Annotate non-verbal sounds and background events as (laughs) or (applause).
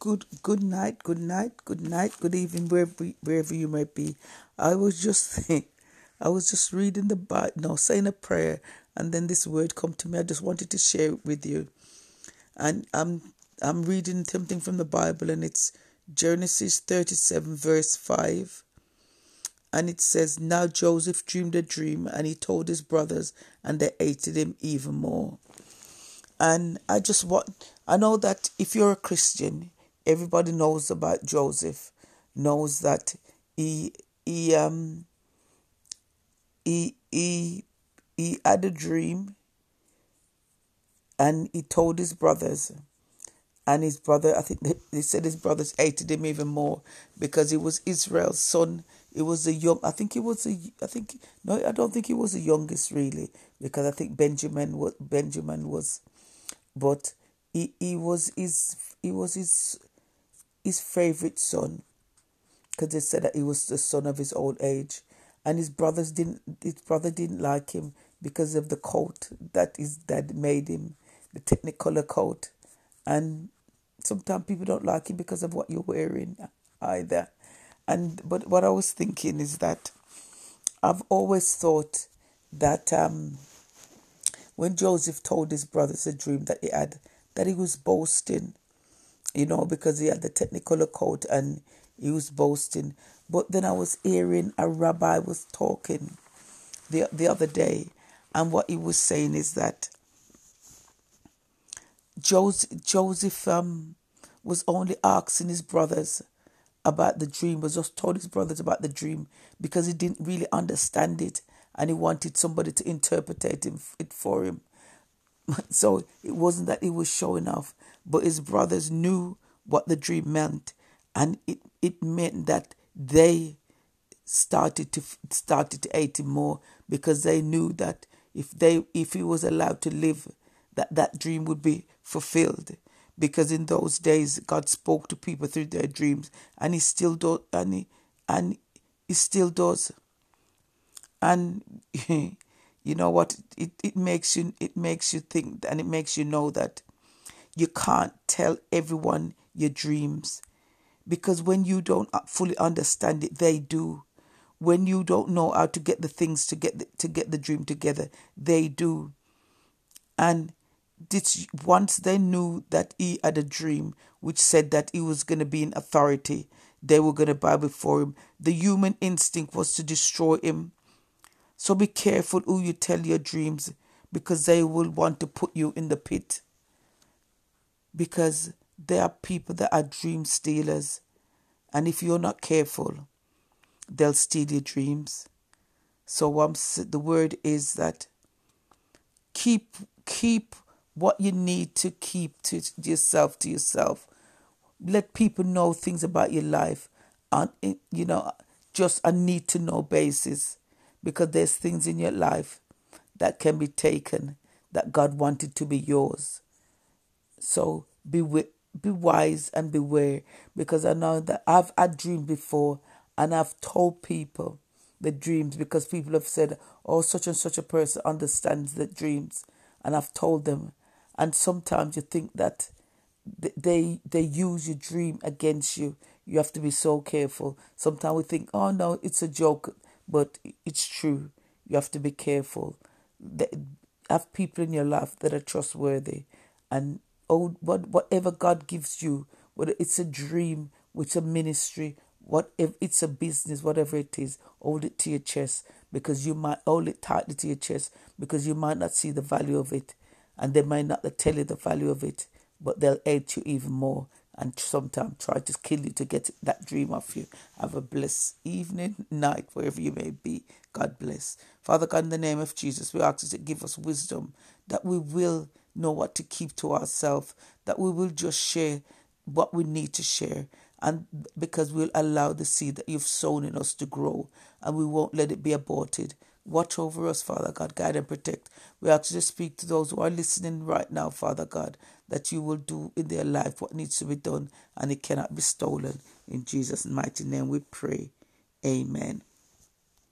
Good good night, good night, good night, good evening, wherever wherever you may be. I was just (laughs) I was just reading the Bible, no, saying a prayer, and then this word come to me. I just wanted to share it with you, and I'm I'm reading something from the Bible, and it's Genesis thirty seven verse five, and it says, "Now Joseph dreamed a dream, and he told his brothers, and they hated him even more." And I just want I know that if you're a Christian, everybody knows about Joseph, knows that he he um he he he had a dream and he told his brothers. And his brother i think they said his brothers hated him even more because he was israel's son. He was a young i think he was a i think no i don't think he was the youngest really because i think benjamin was benjamin was. But he, he was his he was his his favorite son because they said that he was the son of his old age. And his brothers didn't his brother didn't like him because of the coat that his dad made him the technicolor coat. And sometimes people don't like him because of what you're wearing either. And but what i was thinking is that i've always thought that um, when joseph told his brothers a dream that he had that he was boasting, you know, because he had the technicolor coat and he was boasting. But then I was hearing a rabbi was talking the the other day, and what he was saying is that Joseph, Joseph um, was only asking his brothers about the dream, was just told his brothers about the dream because he didn't really understand it and he wanted somebody to interpret it for him. (laughs) So it wasn't that he was showing off, but his brothers knew what the dream meant, and it, it meant that they started to started to hate him more because they knew that if they if he was allowed to live, that that dream would be fulfilled. Because in those days, God spoke to people through their dreams, and He still does, and He and He still does. And (laughs) you know what it, it makes you it makes you think and it makes you know that you can't tell everyone your dreams. Because when you don't fully understand it they do. When you don't know how to get the things to get the, to get the dream together they do. And once they knew that he had a dream which said that he was going to be in authority they were going to bow before him. The human instinct was to destroy him so be careful who you tell your dreams because they will want to put you in the pit. Because there are people that are dream stealers. And if you're not careful, they'll steal your dreams. So um, the word is that keep keep what you need to keep to yourself to yourself. Let people know things about your life on you know just a need to know basis because there's things in your life that can be taken that God wanted to be yours. So be be wise and beware because I know that I've had dreams before and I've told people the dreams because people have said, "Oh, such and such a person understands the dreams," and I've told them. And sometimes you think that they they use your dream against you. You have to be so careful. Sometimes we think, "Oh no, it's a joke." But it's true. You have to be careful. Have people in your life that are trustworthy, and oh, what whatever God gives you, whether it's a dream, it's a ministry, whatever it's a business, whatever it is, hold it to your chest because you might hold it tightly to your chest because you might not see the value of it, and they might not tell you the value of it, but they'll hate you even more and sometimes try to kill you to get that dream off you. Have a blessed evening, night, wherever you may be. God bless. Father God, in the name of Jesus, we ask you to give us wisdom that we will know what to keep to ourselves, that we will just share what we need to share. And because we'll allow the seed that you've sown in us to grow and we won't let it be aborted. Watch over us, Father God. Guide and protect. We ask you to speak to those who are listening right now, Father God, that you will do in their life what needs to be done and it cannot be stolen. In Jesus' mighty name we pray. Amen.